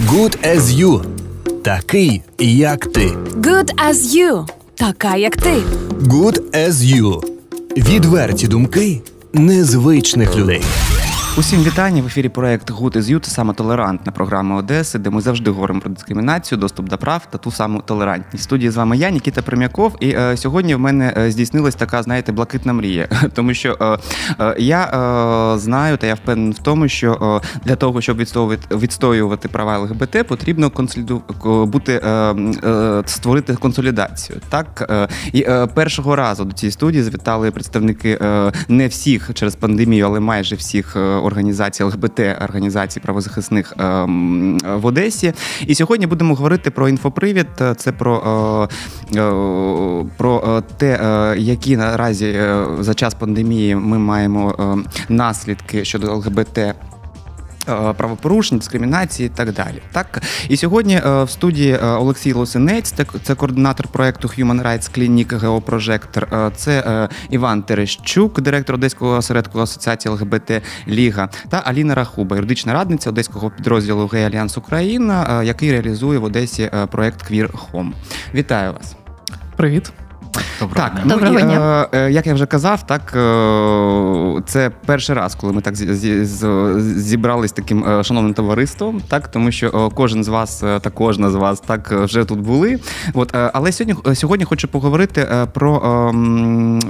Good as you. Такий, як ти. Good as you. Така, як ти. Good as you. Відверті думки незвичних людей. Усім вітання в ефірі проект Good is You. Саме толерантна програма Одеси, де ми завжди говоримо про дискримінацію, доступ до прав та ту саму толерантність. Студії з вами я, Нікіта Прим'яков. І е, сьогодні в мене е, здійснилась така, знаєте, блакитна мрія. Тому що е, е, я е, знаю та я впевнений в тому, що е, для того, щоб відстоювати, відстоювати права ЛГБТ, потрібно консоліду бути створити консолідацію. Так і першого разу до цієї студії завітали представники не всіх через пандемію, але майже всіх. Е, організацій ЛГБТ організацій правозахисних ем, в Одесі. І сьогодні будемо говорити про інфопривід. Це про е, е, про те, е, які наразі за час пандемії ми маємо наслідки щодо ЛГБТ. Е, правопорушень, дискримінації і так далі. Так і сьогодні е, в студії е, Олексій Лосинець, це координатор проекту Human Rights Clinic Геопрожектор. Це Іван Терещук, директор Одеського осередку Асоціації ЛГБТ Ліга, та Аліна Рахуба, юридична радниця Одеського підрозділу Гей Альянс Україна, який реалізує в Одесі проект Queer Home. Вітаю вас. Привіт. Доброго так, дня. Доброго ну, дня. Е, як я вже казав, так е, це перший раз, коли ми так зібрались таким е, шановним товариством, так тому що кожен з вас та кожна з вас так вже тут були. От, але сьогодні сьогодні хочу поговорити про ем,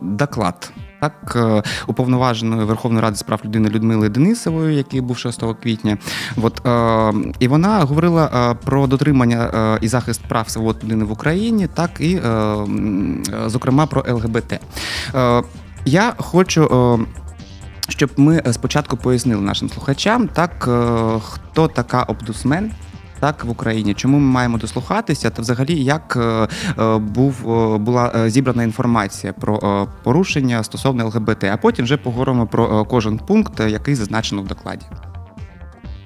доклад так е, уповноваженою Верховної Ради з прав людини Людмили Денисової, який був 6 квітня. От, е, І вона говорила е, про дотримання і захист прав свобод людини в Україні, так і зокрема про ЛГБТ. Я хочу. Щоб ми спочатку пояснили нашим слухачам, так хто така обдусмен, так в Україні. Чому ми маємо дослухатися? Та взагалі як е, е, був е, була зібрана інформація про порушення стосовно ЛГБТ, а потім вже поговоримо про кожен пункт, який зазначено в докладі.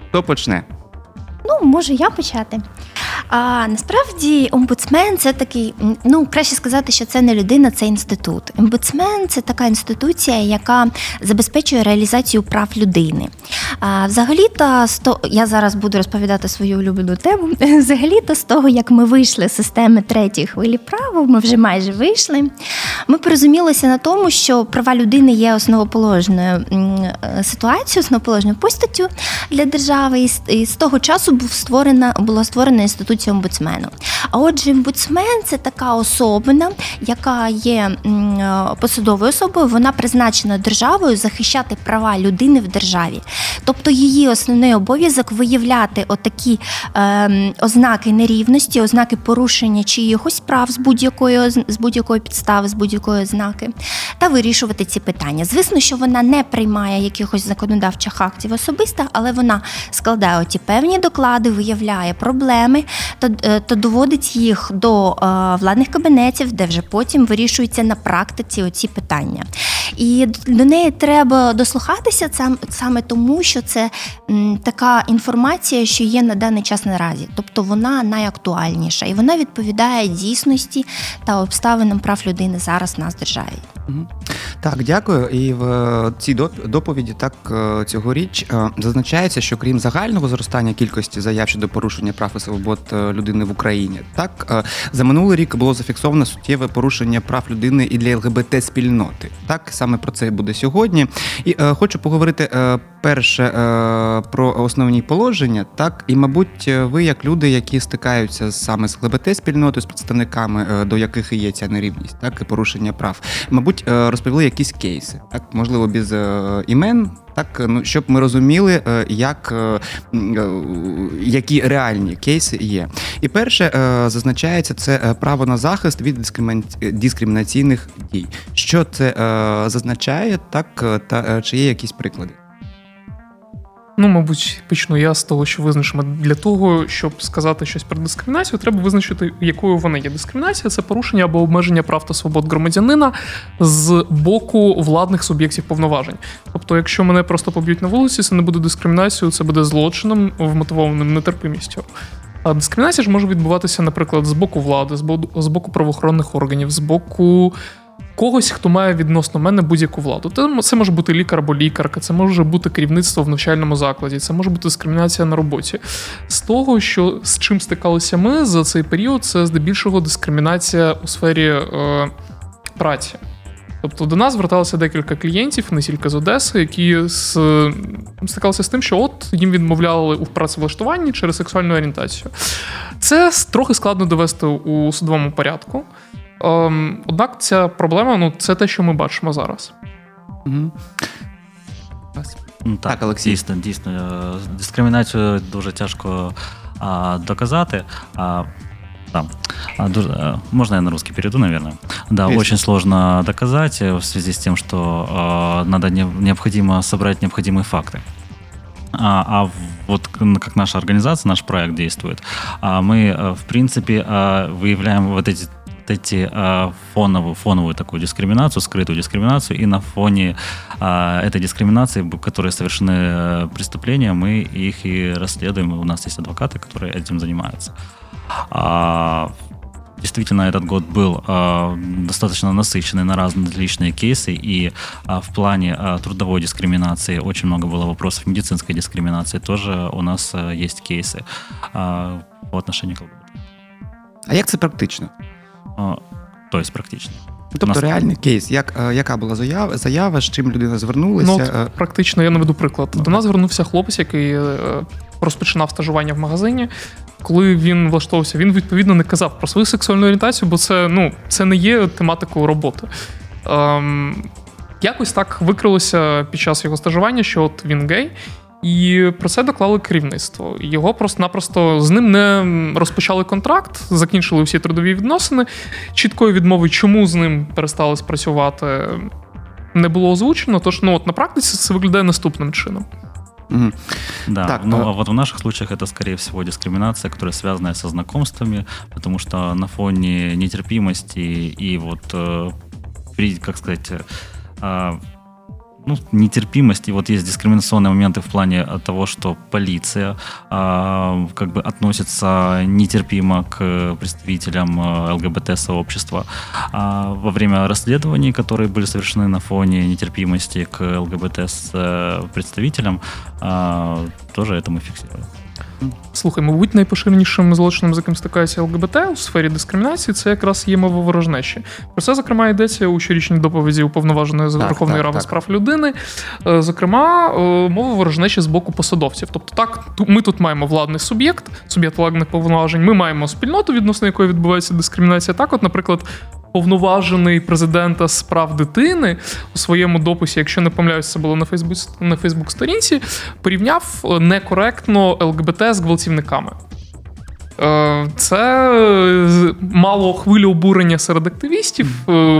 Хто почне? Ну, можу я почати. А насправді омбудсмен це такий, ну краще сказати, що це не людина, це інститут. Омбудсмен це така інституція, яка забезпечує реалізацію прав людини. А взагалі-то я зараз буду розповідати свою улюблену тему. Взагалі-то з того, як ми вийшли з системи третьої хвилі права, ми вже майже вийшли. Ми порозумілися на тому, що права людини є основоположною ситуацією, основоположною постаттю для держави, і з того часу був створена була створена інституція омбудсмену. А отже, омбудсмен це така особина, яка є е, посадовою особою, вона призначена державою захищати права людини в державі. Тобто її основний обов'язок виявляти отакі е, ознаки нерівності, ознаки порушення чиїхось прав з будь-якої з будь-якої підстави, з будь-якої ознаки, та вирішувати ці питання. Звісно, що вона не приймає якихось законодавчих актів особисто, але вона складає оті певні доклади, виявляє проблеми, то е, то доводить їх до е, владних кабінетів, де вже потім вирішуються на практиці оці питання. І до неї треба дослухатися саме тому, що це така інформація, що є на даний час наразі, тобто вона найактуальніша і вона відповідає дійсності та обставинам прав людини зараз в нас в державі. Так, дякую. І в е, цій доповіді так е, цьогоріч е, зазначається, що крім загального зростання кількості заяв щодо порушення прав і свобод людини в Україні, так за минулий рік було зафіксовано суттєве порушення прав людини і для ЛГБТ спільноти. Так саме про це буде сьогодні. І хочу поговорити перше про основні положення, так і, мабуть, ви, як люди, які стикаються саме з ЛГБТ спільнотою, з представниками, до яких і є ця нерівність, так і порушення прав, мабуть, розповіли якісь кейси, так можливо, без е, імен, так ну щоб ми розуміли, е, як е, які реальні кейси є. І перше зазначається це право на захист від дискримінаційних дій. Що це зазначає, так та чи є якісь приклади? Ну, мабуть, почну я з того, що визначимо для того, щоб сказати щось про дискримінацію, треба визначити, якою вона є. Дискримінація це порушення або обмеження прав та свобод громадянина з боку владних суб'єктів повноважень. Тобто, якщо мене просто поб'ють на вулиці, це не буде дискримінацією, це буде злочином, вмотивованим нетерпимістю. А дискримінація ж може відбуватися, наприклад, з боку влади, з боку правоохоронних органів, з боку когось, хто має відносно мене будь-яку владу. Це- Це може бути лікар або лікарка, це може бути керівництво в навчальному закладі, це може бути дискримінація на роботі. З того, що з чим стикалися ми за цей період, це здебільшого дискримінація у сфері е, праці. Тобто до нас зверталося декілька клієнтів, не тільки з Одеси, які з, стикалися з тим, що от їм відмовляли у працевлаштуванні через сексуальну орієнтацію. Це трохи складно довести у судовому порядку. Ем, однак ця проблема ну, це те, що ми бачимо зараз. Мгм. Ну, Так, Олексій. Дійсно, дійсно. е, Дискримінацію дуже тяжко а, доказати. А, да. А, дуже, э, можно я на русский перейду, наверное? Да, Конечно. очень сложно доказать э, в связи с тем, что э, надо не, необходимо собрать необходимые факты. А, а в- вот к- как наша организация, наш проект действует, а мы, э, в принципе, э, выявляем вот эти вот эти э, фоновую, фоновую такую дискриминацию, скрытую дискриминацию, и на фоне э, этой дискриминации, б- которые совершены э, преступления, мы их и расследуем. У нас есть адвокаты, которые этим занимаются. А, Действительно, этот год был э, достаточно насыщенный на различные кейсы, и э, в плане э, трудовой дискриминации очень много было вопросов, медицинской дискриминации тоже у нас э, есть кейсы э, по отношению к ЛГБТ. А як це практично? То есть практично. Ну, Тобто Нас- реальний кейс, як, е, яка була заява, заява, з чим людина Ну, звернулася? от, е, практично я наведу приклад. До нас звернувся хлопець, який е, розпочинав стажування в магазині. Коли він влаштовувався, він відповідно не казав про свою сексуальну орієнтацію, бо це, ну, це не є тематикою роботи. Ем, якось так викрилося під час його стажування, що от він гей, і про це доклали керівництво. Його просто-напросто з ним не розпочали контракт, закінчили всі трудові відносини. Чіткої відмови, чому з ним перестали спрацювати, не було озвучено. Тож, ну от на практиці це виглядає наступним чином. мгм. Да, Так, ну а- а вот в наших случаях это, скорее всего, дискриминация, которая связана со знакомствами, потому что на фоне нетерпимости и вот, э, как сказать, э, ну, нетерпимости, вот есть дискриминационные моменты в плане э, того, что полиция а, как бы относится нетерпимо к представителям э, ЛГБТ-сообщества. А во время расследований, которые были совершены на фоне нетерпимости к ЛГБТ-представителям, а, тоже это мы фиксируем. Слухай, мабуть, найпоширенішим злочином, з яким стикається ЛГБТ у сфері дискримінації, це якраз є мова ворожнечі. Про це, зокрема, йдеться у щорічній доповіді уповноваженої з Верховної Ради з прав людини. Е, Зокрема, е, мова ворожнечі з боку посадовців. Тобто, так, ми тут маємо владний суб'єкт, суб'єкт владних повноважень. Ми маємо спільноту, відносно якої відбувається дискримінація. Так, от, наприклад. Повноважений президента з прав дитини у своєму дописі, якщо не помиляюсь, це було на Фейсбук на Фейсбук сторінці, порівняв е, некоректно ЛГБТ з гвалтівниками. Е, Це е, мало хвилю обурення серед активістів.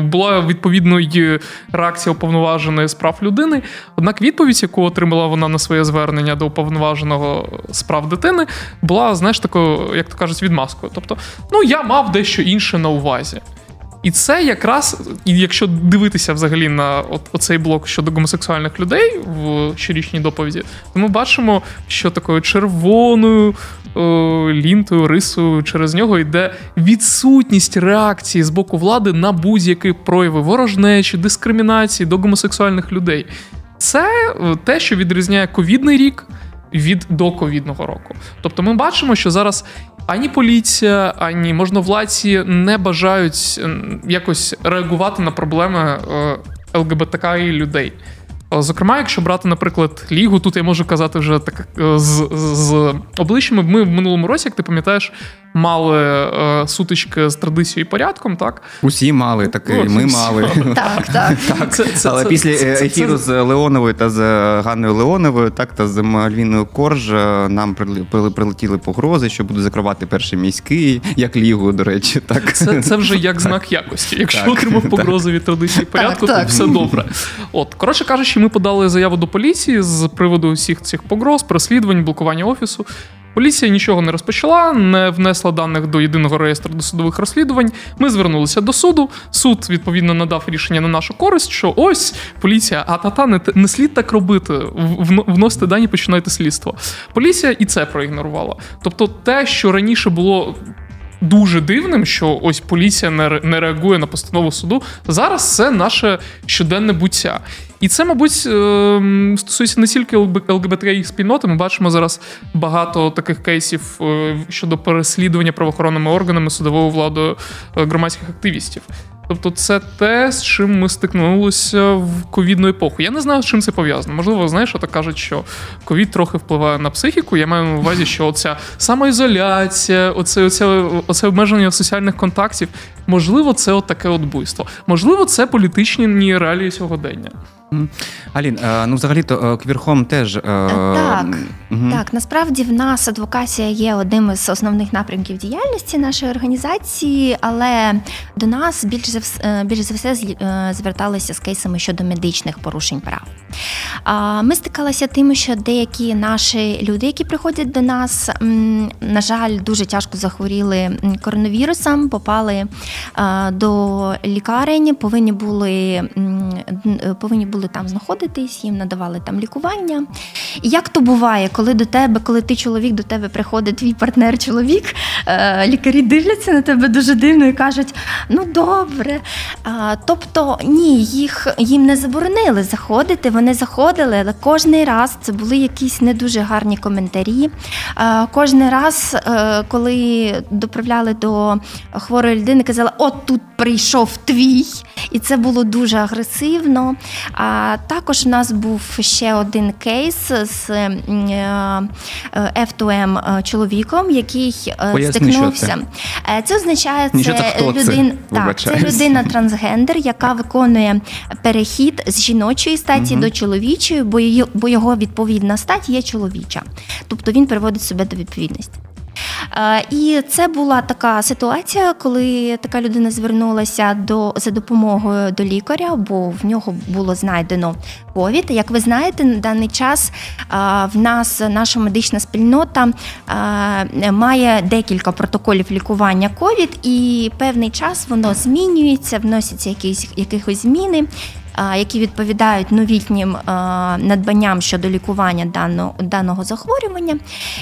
Була відповідно й реакція уповноваженої з прав людини. Однак відповідь, яку отримала вона на своє звернення до уповноваженого з прав дитини, була, знаєш, такою, як то кажуть, відмазкою. Тобто, ну я мав дещо інше на увазі. І це якраз, якщо дивитися взагалі на от, оцей блок щодо гомосексуальних людей в щорічній доповіді, то ми бачимо, що такою червоною е, лінтою, рисою через нього йде відсутність реакції з боку влади на будь-які прояви ворожнечі, дискримінації до гомосексуальних людей. Це е, те, що відрізняє ковідний рік від доковідного року. Тобто ми бачимо, що зараз ані поліція, ані можновладці не бажають якось реагувати на проблеми е, ЛГБТК і людей. Е, Зокрема, якщо брати, наприклад, лігу, тут я можу казати вже так е, з, з, обличчями. Ми в минулому році, як ти пам'ятаєш, мали е, сутички з традицією і порядком, так? Усі мали таке, Ну, ми мали. Так, так. Це, це, Але це- після це- це- ефіру з Леоновою та з Ганною Леоновою, так та з Мальвіною Корж нам прилетіли погрози, що будуть закривати перший міський, як лігу, до речі. Так Це, це вже як знак якості. Якщо Так, отримав погрози від традиції порядку, так. то все добре. От, коротше кажучи, ми подали заяву до поліції з приводу всіх цих погроз, переслідувань, блокування офісу. Поліція нічого не розпочала, не внесла даних до єдиного реєстру досудових розслідувань. Ми звернулися до суду. Суд відповідно надав рішення на нашу користь, що ось поліція, а та-та, не, не слід так робити. Вносите дані, починайте слідство. Поліція і це проігнорувала. Тобто, те, що раніше було дуже дивним, що ось поліція не реагує на постанову суду. Зараз це наше щоденне буття. І це, мабуть, ем, стосується не тільки ЛГБТІ спільноти. Ми бачимо зараз багато таких кейсів е, щодо переслідування правоохоронними органами судовою владою е, громадських активістів. Тобто, це те, з чим ми стикнулися в ковідну епоху. Я не знаю, з чим це пов'язано. Можливо, знаєш, то кажуть, що ковід трохи впливає на психіку. Я маю на увазі, що оця самоізоляція, оце, оце, оце обмеження соціальних контактів. Можливо, це от таке от буйство. Можливо, це політичні реалії сьогодення. Алін, е, ну взагалі-то е, квірхом теж е, так. Угу. Так, насправді в нас адвокація є одним із основних напрямків діяльності нашої організації, але до нас більш за все, більш за все зверталися з кейсами щодо медичних порушень прав. Ми стикалися тим, що деякі наші люди, які приходять до нас, на жаль, дуже тяжко захворіли коронавірусом, попали до лікарень, повинні були повинні були там знаходитись, їм надавали там лікування. І як то буває, коли до тебе, коли ти чоловік, до тебе приходить твій партнер-чоловік, е, лікарі дивляться на тебе дуже дивно і кажуть: ну добре. Тобто ні, їх їм не заборонили заходити, вони заходили, але кожен раз це були якісь не дуже гарні коментарі. Кожен раз, е, коли доправляли до хворої людини, казали, от тут прийшов твій, і це було дуже агресивно. А також у нас був ще один кейс з е, F2M чоловіком, який е, Поясни, стикнувся. Що це? це означає, це, це людина, так, це людина трансгендер, яка виконує перехід з жіночої статі угу. до чоловічої, бо його відповідна стать є чоловіча. Тобто він приводить себе до відповідності. Е, і це була така ситуація, коли така людина звернулася до за допомогою до лікаря, бо в нього було знайдено ковід. Як ви знаєте, на даний час е, в нас наша медична спільнота е, має декілька протоколів лікування ковід, і певний час воно змінюється, вносяться якісь якихось зміни які відповідають новітнім надбанням щодо лікування даного, захворювання.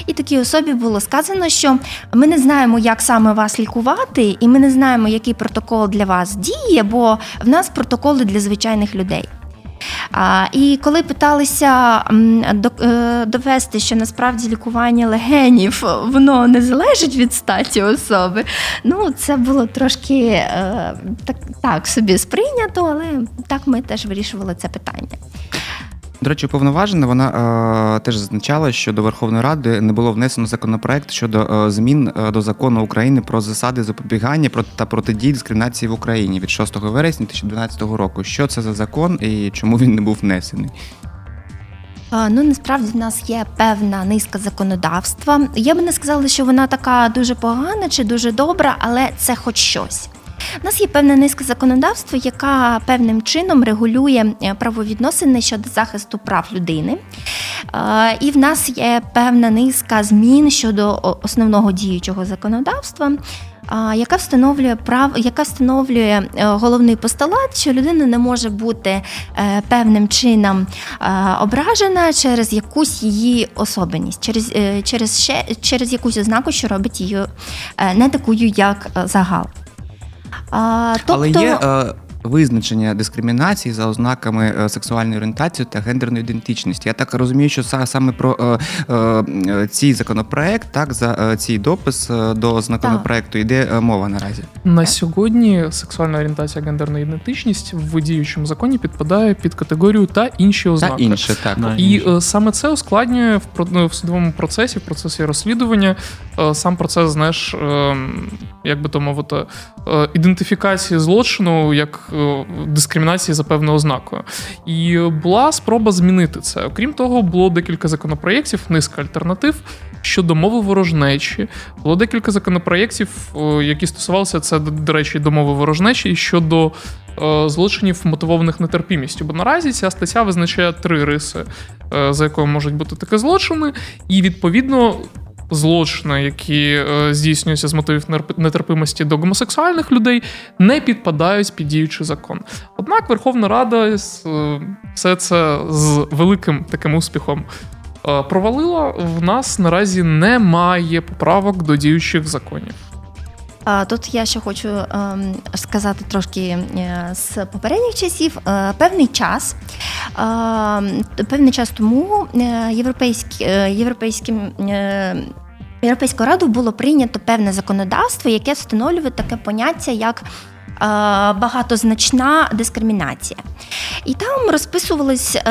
І такій особі було сказано, що ми не знаємо, як саме вас лікувати, і ми не знаємо, який протокол для вас діє, бо в нас протоколи для звичайних людей. І коли питалися е, довести, що насправді лікування легенів воно не залежить від статі особи, ну це було трошки е, так, так собі сприйнято, але так ми теж вирішували це питання. До речі, повноважена вона е, теж зазначала, що до Верховної Ради не було внесено законопроект щодо е, змін е, до закону України про засади запобігання та протидії дискримінації в Україні від 6 вересня 2012 року. Що це за закон і чому він не був внесений? Ну насправді в нас є певна низка законодавства. Я би не сказала, що вона така дуже погана чи дуже добра, але це хоч щось. У нас є певна низка законодавства, яка певним чином регулює е, правовідносини щодо захисту прав людини. Е, і в нас є певна низка змін щодо основного діючого законодавства. Яка встановлює прав, яка встановлює е, головний постулат, що людина не може бути певним чином ображена через якусь її особливість, через через, ще, через якусь ознаку, що робить її не такою, як загал. А, тобто... Але є е, визначення дискримінації за ознаками е, сексуальної орієнтації та гендерної ідентичності. Я так розумію, що саме про е, е, цей законопроект, так за цей допис до законопроекту йде мова наразі. На сьогодні сексуальна орієнтація, гендерна ідентичність в діючому законі підпадає під категорію та інші ознаки. Та інше, так. І саме це ускладнює в в судовому процесі, в процесі розслідування, сам процес, знаєш, ем, як би то мовити, ідентифікації злочину як дискримінації за певною ознакою. І була спроба змінити це. Окрім того, було декілька законопроєктів, низка альтернатив щодо мови ворожнечі. Було декілька законопроєктів, які стосувалися це, до речі, до мови ворожнечі щодо. Е, злочинів мотивованих нетерпімістю, бо наразі ця стаття визначає три риси, е, за якою можуть бути такі злочини, і відповідно злочини, які е, здійснюються з мотивів нетерпимості до гомосексуальних людей, не підпадають під діючий закон. Однак Верховна Рада е, все це з великим таким успіхом е, провалила. В нас наразі немає поправок до діючих законів. Тут я ще хочу ем, сказати трошки з попередніх часів. Певний час, е, певний час тому європейські, європейським. Європейською радою було прийнято певне законодавство, яке встановлює таке поняття як е, багатозначна дискримінація. І там розписувались е,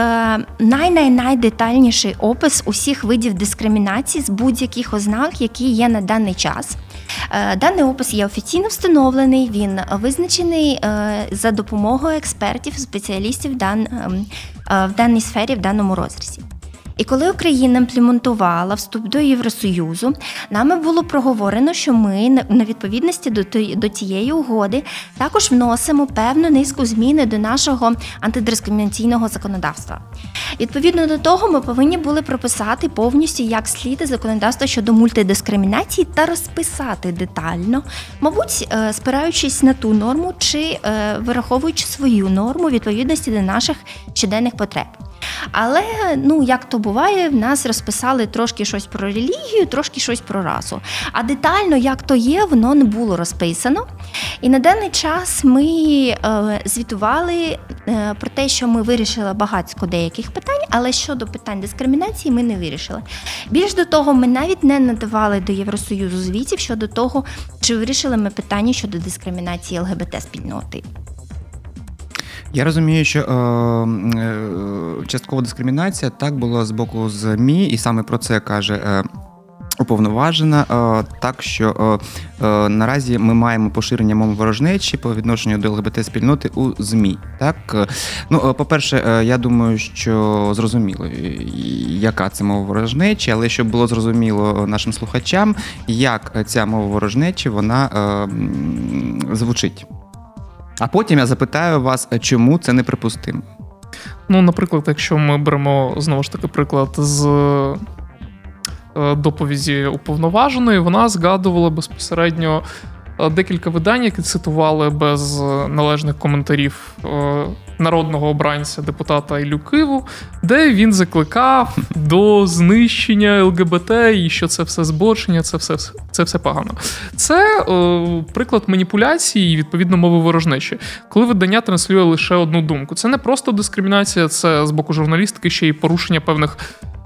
най-най-найдетальніший опис усіх видів дискримінації з будь-яких ознак, які є на даний час. Е, Даний опис є офіційно встановлений, він визначений за допомогою експертів, спеціалістів ем, в даній сфері, в даному розрізі. І коли Україна імплементувала вступ до Євросоюзу, нами було проговорено, що ми на- відповідності до до цієї угоди також вносимо певну низку зміни до нашого антидискримінаційного законодавства. Відповідно до того, ми повинні були прописати повністю як слід законодавство щодо мультидискримінації та розписати детально, мабуть, е, спираючись на ту норму чи е, вираховуючи свою норму відповідності до наших щоденних потреб. Але ну як то буває, в нас розписали трошки щось про релігію, трошки щось про расу. А детально, як то є, воно не було розписано. І на даний час ми е, звітували е, про те, що ми вирішили багатько деяких питань, але щодо питань дискримінації ми не вирішили. Більш до того, ми навіть не надавали до Євросоюзу звітів щодо того, чи вирішили ми питання щодо дискримінації ЛГБТ спільноти. Я розумію, що е, е, часткова дискримінація так була з боку ЗМІ, і саме про це каже. Е, Уповноважена е, так, що е, наразі ми маємо поширення мови ворожнечі по відношенню до ЛГБТ спільноти у ЗМІ. Так, ну по-перше, я думаю, що зрозуміло, яка це мова ворожнечі, але щоб було зрозуміло нашим слухачам, як ця мова ворожнечі вона звучить. А потім я запитаю вас, чому це неприпустимо. Ну, наприклад, якщо ми беремо знову ж таки приклад з е, доповіді уповноваженої, вона згадувала безпосередньо е, декілька видань, які цитували без е, належних коментарів е, народного обранця депутата Іллю Киву, де він закликав до знищення ЛГБТ і що це все збочення, це все, це все погано. Це е, приклад маніпуляції і відповідно мови ворожнечі, коли видання транслює лише одну думку. Це не просто дискримінація, це з боку журналістики ще й порушення певних.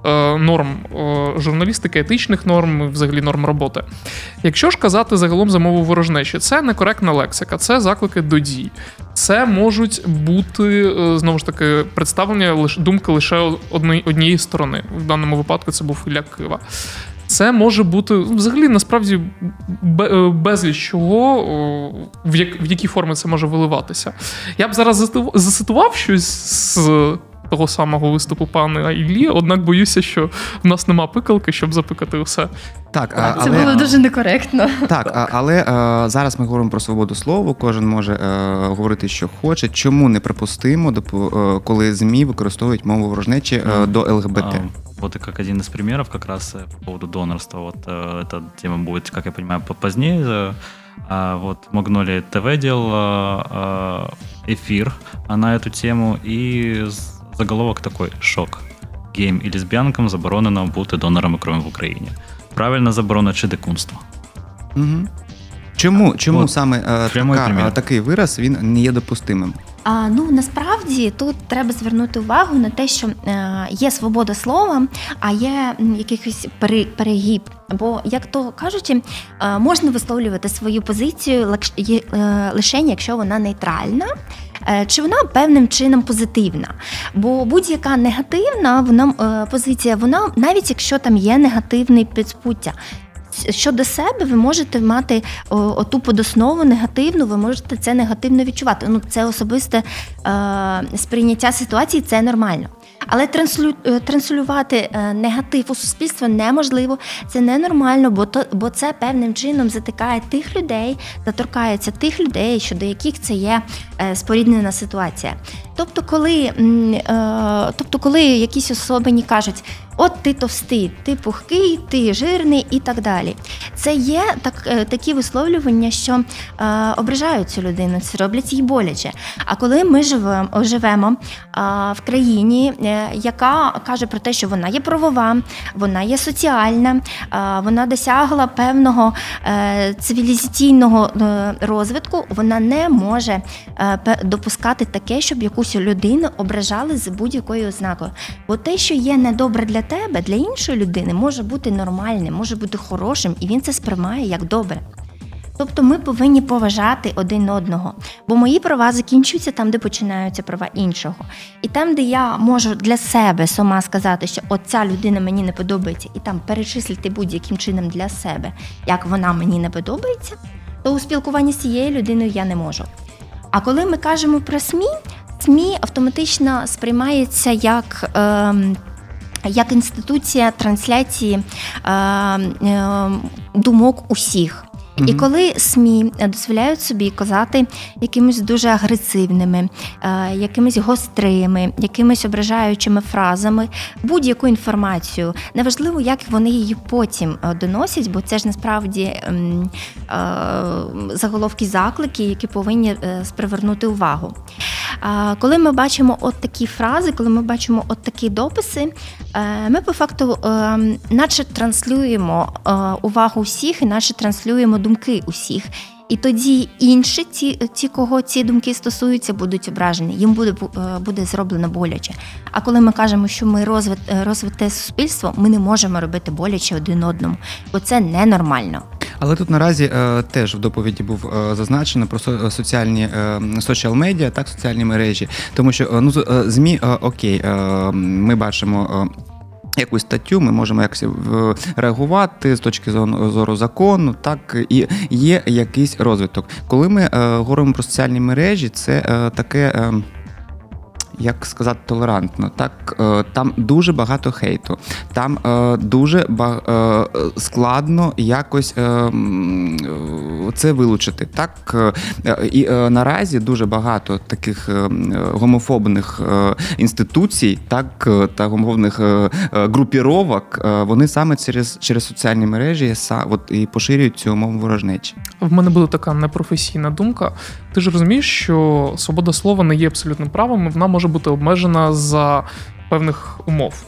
Е, Норм е, журналістики, етичних норм, взагалі норм роботи. Якщо ж казати загалом за мову ворожнечі, це некоректна лексика, це заклики до дій. Це можуть бути е, знову ж таки представлення лише думки лише однієї сторони. В даному випадку це був Ілля Кива. Це може бути взагалі насправді безліч чого, в, як, в які форми це може виливатися. Я б зараз зацитував щось з того самого виступу пана Іллі, однак боюся, що в нас нема пикалки, щоб запикати усе. Так, а, Це але, було дуже некоректно. так, а, але е, зараз ми говоримо про свободу слова. Кожен може е, говорити, що хоче. Чому неприпустимо, допу- е, коли ЗМІ використовують мову ворожнечі е, до ЛГБТ? А, Вот и как один из примеров как раз э, по поводу донорства. Вот э, эта тема будет, как я понимаю, по- позднее. Э, а Вот Магнолия ТВ делала э, эфир на эту тему, и з- заголовок такой «Шок. Гейм і лесбіянкам заборонено бути донорами крові в Україні». Правильна заборона чи дикунство? Угу. Чому, чому От, саме е, така, е, такий вираз він не є допустимим? А, ну насправді тут треба звернути увагу на те, що е, є свобода слова, а є якийсь пере- перегиб. Бо, як то кажуть, е, можна висловлювати свою позицію е, лише якщо вона нейтральна. Чи вона певним чином позитивна? Бо будь-яка негативна вона позиція, вона навіть якщо там є негативний підспуття, щодо себе ви можете мати оту подоснову негативну, ви можете це негативно відчувати. Ну, це особисте е, сприйняття ситуації, це нормально. Але транслю, е, транслювати е, негатив у суспільство неможливо, це ненормально, бо то, бо це певним чином затикає тих людей, заторкається тих людей, щодо яких це є е, споріднена ситуація. Тобто, коли, тобто, коли якісь особині кажуть, от ти товстий, ти пухкий, ти жирний і так далі. Це є так, е, такі висловлювання, що е, ображають цю людину, це роблять їй боляче. А коли ми живемо живемо е, в країні, е, яка каже про те, що вона є правова, вона є соціальна, вона досягла певного е, цивілізаційного е, розвитку, вона не може допускати таке, щоб якусь людину ображали з будь-якою ознакою. Бо те, що є недобре для тебе, для іншої людини, може бути нормальним, може бути хорошим, і він це сприймає як добре. Тобто ми повинні поважати один одного, бо мої права закінчуються там, де починаються права іншого. І там, де я можу для себе сама сказати, що оця людина мені не подобається, і там перечислити будь-яким чином для себе, як вона мені не подобається, то у спілкуванні з цією людиною я не можу. А коли ми кажемо про СМІ, СМІ автоматично сприймається як. ем, як інституція трансляції е, е, думок усіх. І коли СМІ дозволяють собі казати якимись дуже агресивними, е, якимись гострими, якимись ображаючими фразами будь-яку інформацію, неважливо, як вони її потім е, доносять, бо це ж насправді ем, е, заголовки заклики, які повинні привернути увагу. Коли ми бачимо от такі фрази, коли ми бачимо от такі дописи, ми по факту е, наче транслюємо увагу всіх і наче транслюємо думки усіх. І тоді інші, ті, ті, кого ці думки стосуються, будуть ображені. Їм буде бу- е, буде зроблено боляче. А коли ми кажемо, що ми розвит, е, розвите суспільство, ми не можемо робити боляче один одному, бо це ненормально. Але тут наразі е, теж в доповіді був е, зазначено про со- соціальні е, соціал медіа, так соціальні мережі, тому що ну змі окей, ми бачимо. Е, Якусь статтю ми можемо якось реагувати з точки зору закону, так і є якийсь розвиток. Коли ми е, говоримо про соціальні мережі, це е, таке. Е, як сказати толерантно, так е, там дуже багато хейту, там е, дуже е, складно якось це вилучити. Так і наразі дуже багато таких гомофобних інституцій, так та гомофобних групіровок, вони саме через, через соціальні мережі са- от, і поширюють цю мову ворожнечі. В мене буде така непрофесійна думка. Ти ж розумієш, що свобода слова не є абсолютним правом, і вона може бути обмежена за певних умов.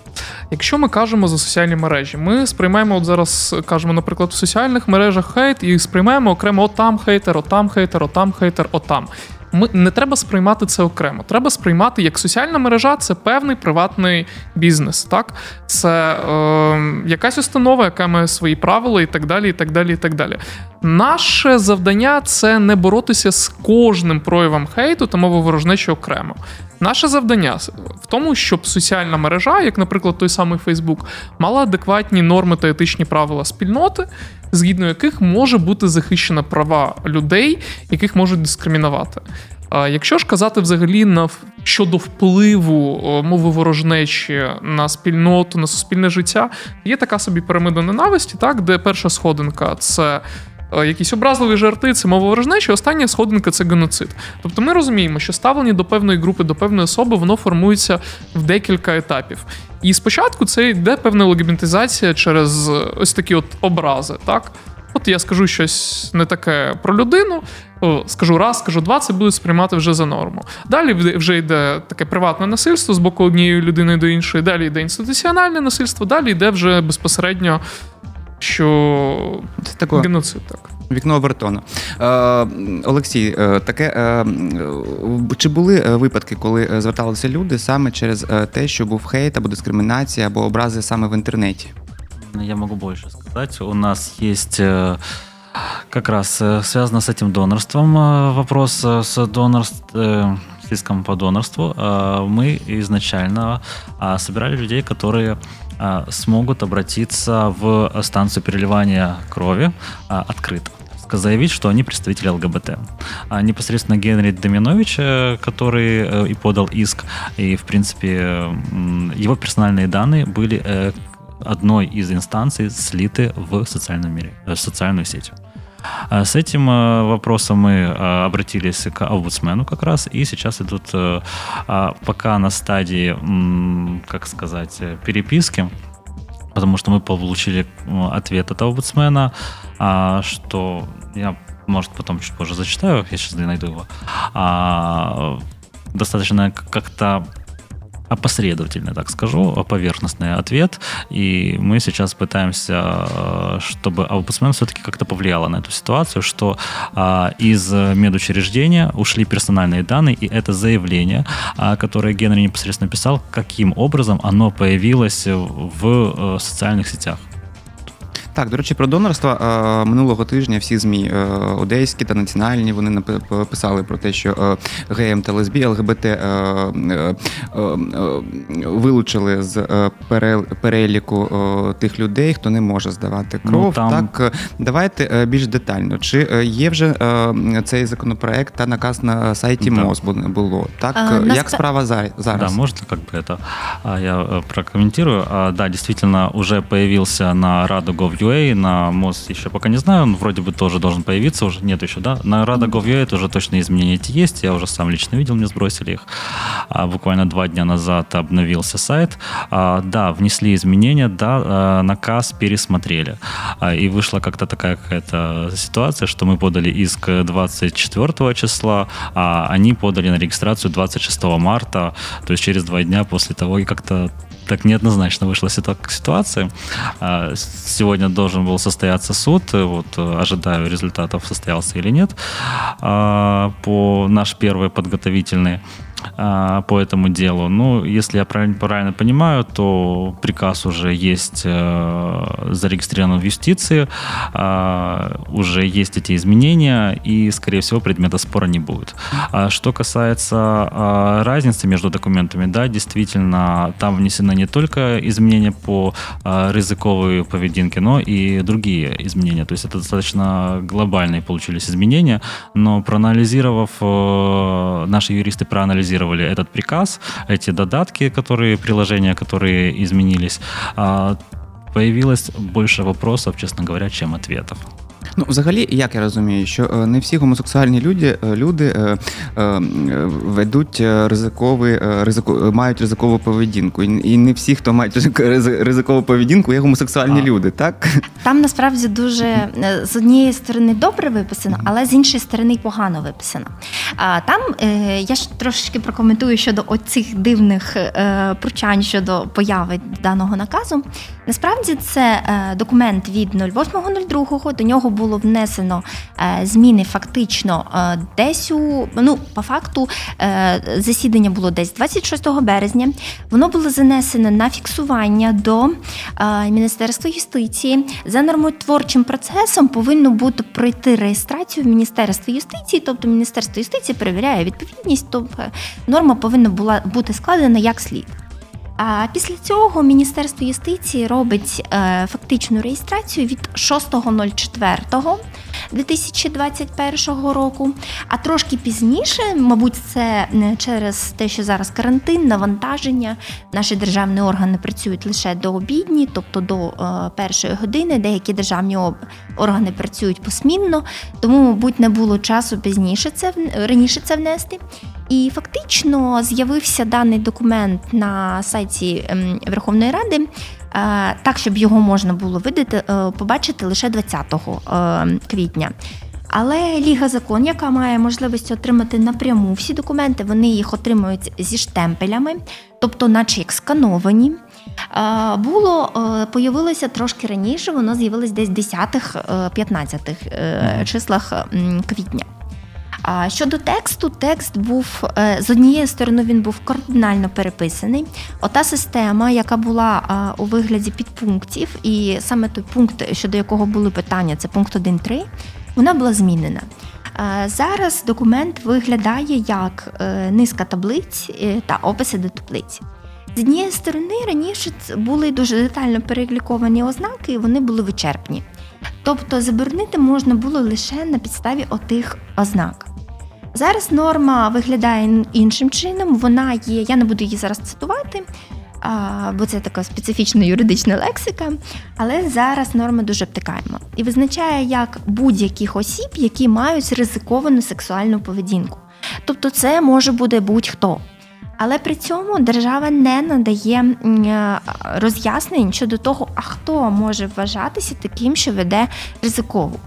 Якщо ми кажемо за соціальні мережі, ми сприймаємо от зараз, кажемо, наприклад, в соціальних мережах хейт і сприймаємо окремо отам хейтер, отам хейтер, отам хейтер, отам. Ми не треба сприймати це окремо. Треба сприймати як соціальна мережа це певний приватний бізнес. Так, це е, якась установа, яка має свої правила, і так далі. і так далі, і так далі. Наше завдання це не боротися з кожним проявом хейту та мови ворожнечі окремо. Наше завдання в тому, щоб соціальна мережа, як, наприклад, той самий Фейсбук, мала адекватні норми та етичні правила спільноти, згідно яких може бути захищена права людей, яких можуть дискримінувати. Якщо ж казати взагалі на щодо впливу мови ворожнечі на спільноту, на суспільне життя, є така собі пірамида ненависті, так, де перша сходинка це. Е, Якісь образливі жарти, це мова ворожнечі, остання сходинка це геноцид. Тобто ми розуміємо, що ставлення до певної групи, до певної особи, воно формується в декілька етапів. І спочатку це йде певна легіментизація через е, ось такі от образи, так? От я скажу щось не таке про людину, скажу раз, скажу два, це будуть сприймати вже за норму. Далі вже йде таке приватне насильство з боку однієї людини до іншої, далі йде інституціональне насильство, далі йде вже безпосередньо, що Це таке геноцид. Так. Вікно Овертона. Е, Олексій, е, таке е, м, чи були е, випадки, коли е, зверталися люди саме через е, те, що був хейт або дискримінація, або образи саме в інтернеті? Я могу больше сказать. У нас есть э, как раз э, связано с этим донорством э, вопрос э, с донорств, э, с иском по донорству. Э, Мы изначально а, собирали людей, которые а, смогут обратиться в станцию переливания крови а, открыто заявить, что они представители ЛГБТ. А непосредственно Генри Доминович, э, который э, и подал иск, и, в принципе, э, его персональные данные были э, одной из инстанций слиты в социальном мире, э, в социальную сеть. А С этим э, вопросом мы э, обратились к омбудсмену как раз, и сейчас идут э, а, пока на стадии, как сказать, переписки потому что мы получили ответ от омбудсмена, а, что я, может, потом чуть позже зачитаю, я сейчас найду его. Достаточно как-то опосредовательный, так скажу, поверхностный ответ. И мы сейчас пытаемся, э, чтобы омбудсмен все-таки как-то повлияло на эту ситуацию, что а, из медучреждения ушли персональные данные, и это заявление, а, которое Генри непосредственно писал, каким образом оно появилось в э, социальных сетях. Так, до речі, про донорство е, минулого тижня всі змі е, одеські та національні вони писали про те, що е, ГМ та лесбі ЛГБТ вилучили з переліку тих людей, хто не може здавати ну, кров. Ну, там... Так, давайте більш детально. Чи є вже цей законопроект та наказ на сайті да. МОЗ було? Так, а, як справа зараз? Да, можно как бы это я прокомментирую. Да, действительно, уже появился на Радугов Gov.ua, на МОЗ еще пока не знаю, он вроде бы тоже должен появиться, уже нет еще, да? На Rada Gov.ua тоже точно изменения эти есть, я уже сам лично видел, мне сбросили их. А, буквально два дня назад обновился сайт. А, да, внесли изменения, да, а, наказ пересмотрели. А, и вышла как-то такая какая-то ситуация, что мы подали иск 24 числа, а они подали на регистрацию 26 марта, то есть через два дня после того, и как-то так неоднозначно вышла ситуация. А, сегодня должен был состояться суд, вот э, ожидаю результатов, состоялся или нет, а, по наш первый подготовительный. А, по этому делу. Ну, если я правильно, правильно понимаю, то приказ уже есть э, зарегистрирован в юстиции, э, уже есть эти изменения, и, скорее всего, предмета спора не будет. А что касается э, разницы между документами, да, действительно, там внесены не только изменения по э, рызыковой поведенке, но и другие изменения. То есть это достаточно глобальные получились изменения, но проанализировав, э, наши юристы проанализировали проанализировали этот приказ, эти додатки, которые, приложения, которые изменились, а, появилось больше вопросов, честно говоря, чем ответов. Ну, взагалі, як я розумію, що е, не всі гомосексуальні люди е, люди е, ведуть ризиковий, ризико, мають ризикову поведінку. І не всі, хто мають ризикову поведінку, є гомосексуальні а. люди, так? Там насправді дуже з однієї сторони добре виписано, але з іншої сторони погано виписано. Там я ж трошечки прокоментую щодо оцих дивних пручань щодо появи даного наказу. Насправді це документ від 08.02, до нього було внесено е, зміни фактично е, десь у ну, по факту е, засідання було десь 26 березня. Воно було занесено на фіксування до Міністерства юстиції. За нормотворчим процесом повинно бути пройти реєстрацію в Міністерстві юстиції, тобто Міністерство юстиції перевіряє відповідність, тобто норма повинна була бути складена як слід. А після цього Міністерство юстиції робить е, фактичну реєстрацію від 6.04.2021 року. А трошки пізніше, мабуть, це не через те, що зараз карантин, навантаження. Наші державні органи працюють лише до обідні, тобто до е, першої години. Деякі державні органи працюють посмінно, тому, мабуть, не було часу пізніше це раніше це внести. І фактично з'явився даний документ на сайті ем, Верховної Ради, е, так, щоб його можна було видати, е, побачити лише 20 е, квітня. Але Ліга закон, яка має можливість отримати напряму всі документи, вони їх отримують зі штемпелями, тобто, наче як скановані. Було появилося трошки раніше, воно з'явилось десь 10-15 числах квітня. А щодо тексту, текст був е, з однієї сторони, він був кардинально переписаний. Ота система, яка була у вигляді підпунктів, і саме той пункт, щодо якого були питання, це пункт 1.3, вона була змінена. Зараз документ виглядає як е, низка таблиць е, та описи до таблиць. З однієї сторони, раніше були дуже детально переліковані ознаки, і вони були вичерпні. Тобто заборонити можна було лише на підставі отих ознак. Зараз норма виглядає іншим чином, вона є, я не буду її зараз цитувати, бо це така специфічна юридична лексика, але зараз норма дуже обтикаємо і визначає як будь-яких осіб, які мають ризиковану сексуальну поведінку. Тобто, це може бути будь-хто. Але при цьому держава не надає е, роз'яснень щодо того, а хто може вважатися таким, що веде ризикову.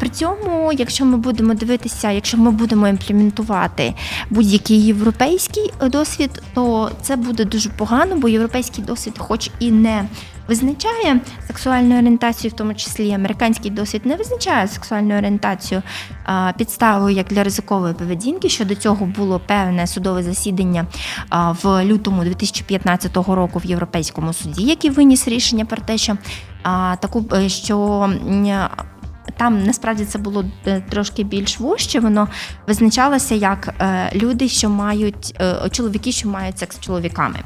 При цьому, якщо ми будемо дивитися, якщо ми будемо імплементувати будь-який європейський досвід, то це буде дуже погано, бо європейський досвід, хоч і не визначає сексуальну орієнтацію, в тому числі американський досвід не визначає сексуальну орієнтацію підставою як для ризикової поведінки. Щодо цього було певне судове засідання в лютому 2015 року в Європейському суді, який виніс рішення про те, що таку е, що. Там насправді це було е, трошки більш вужче, воно визначалося як е, люди, що мають е, чоловіки, що мають секс з чоловіками.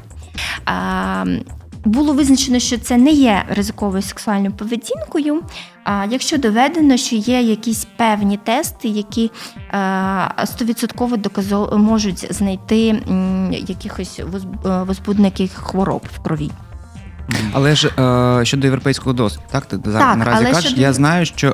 Було визначено, що це не є ризиковою сексуальною поведінкою. А якщо доведено, що є якісь певні тести, які стовідсотково доказо можуть знайти якихось воз- возбудників хвороб в крові. Але ж е, щодо європейського досвіду, так ти зараз Так, наразі кажеш. щодо- Я знаю, що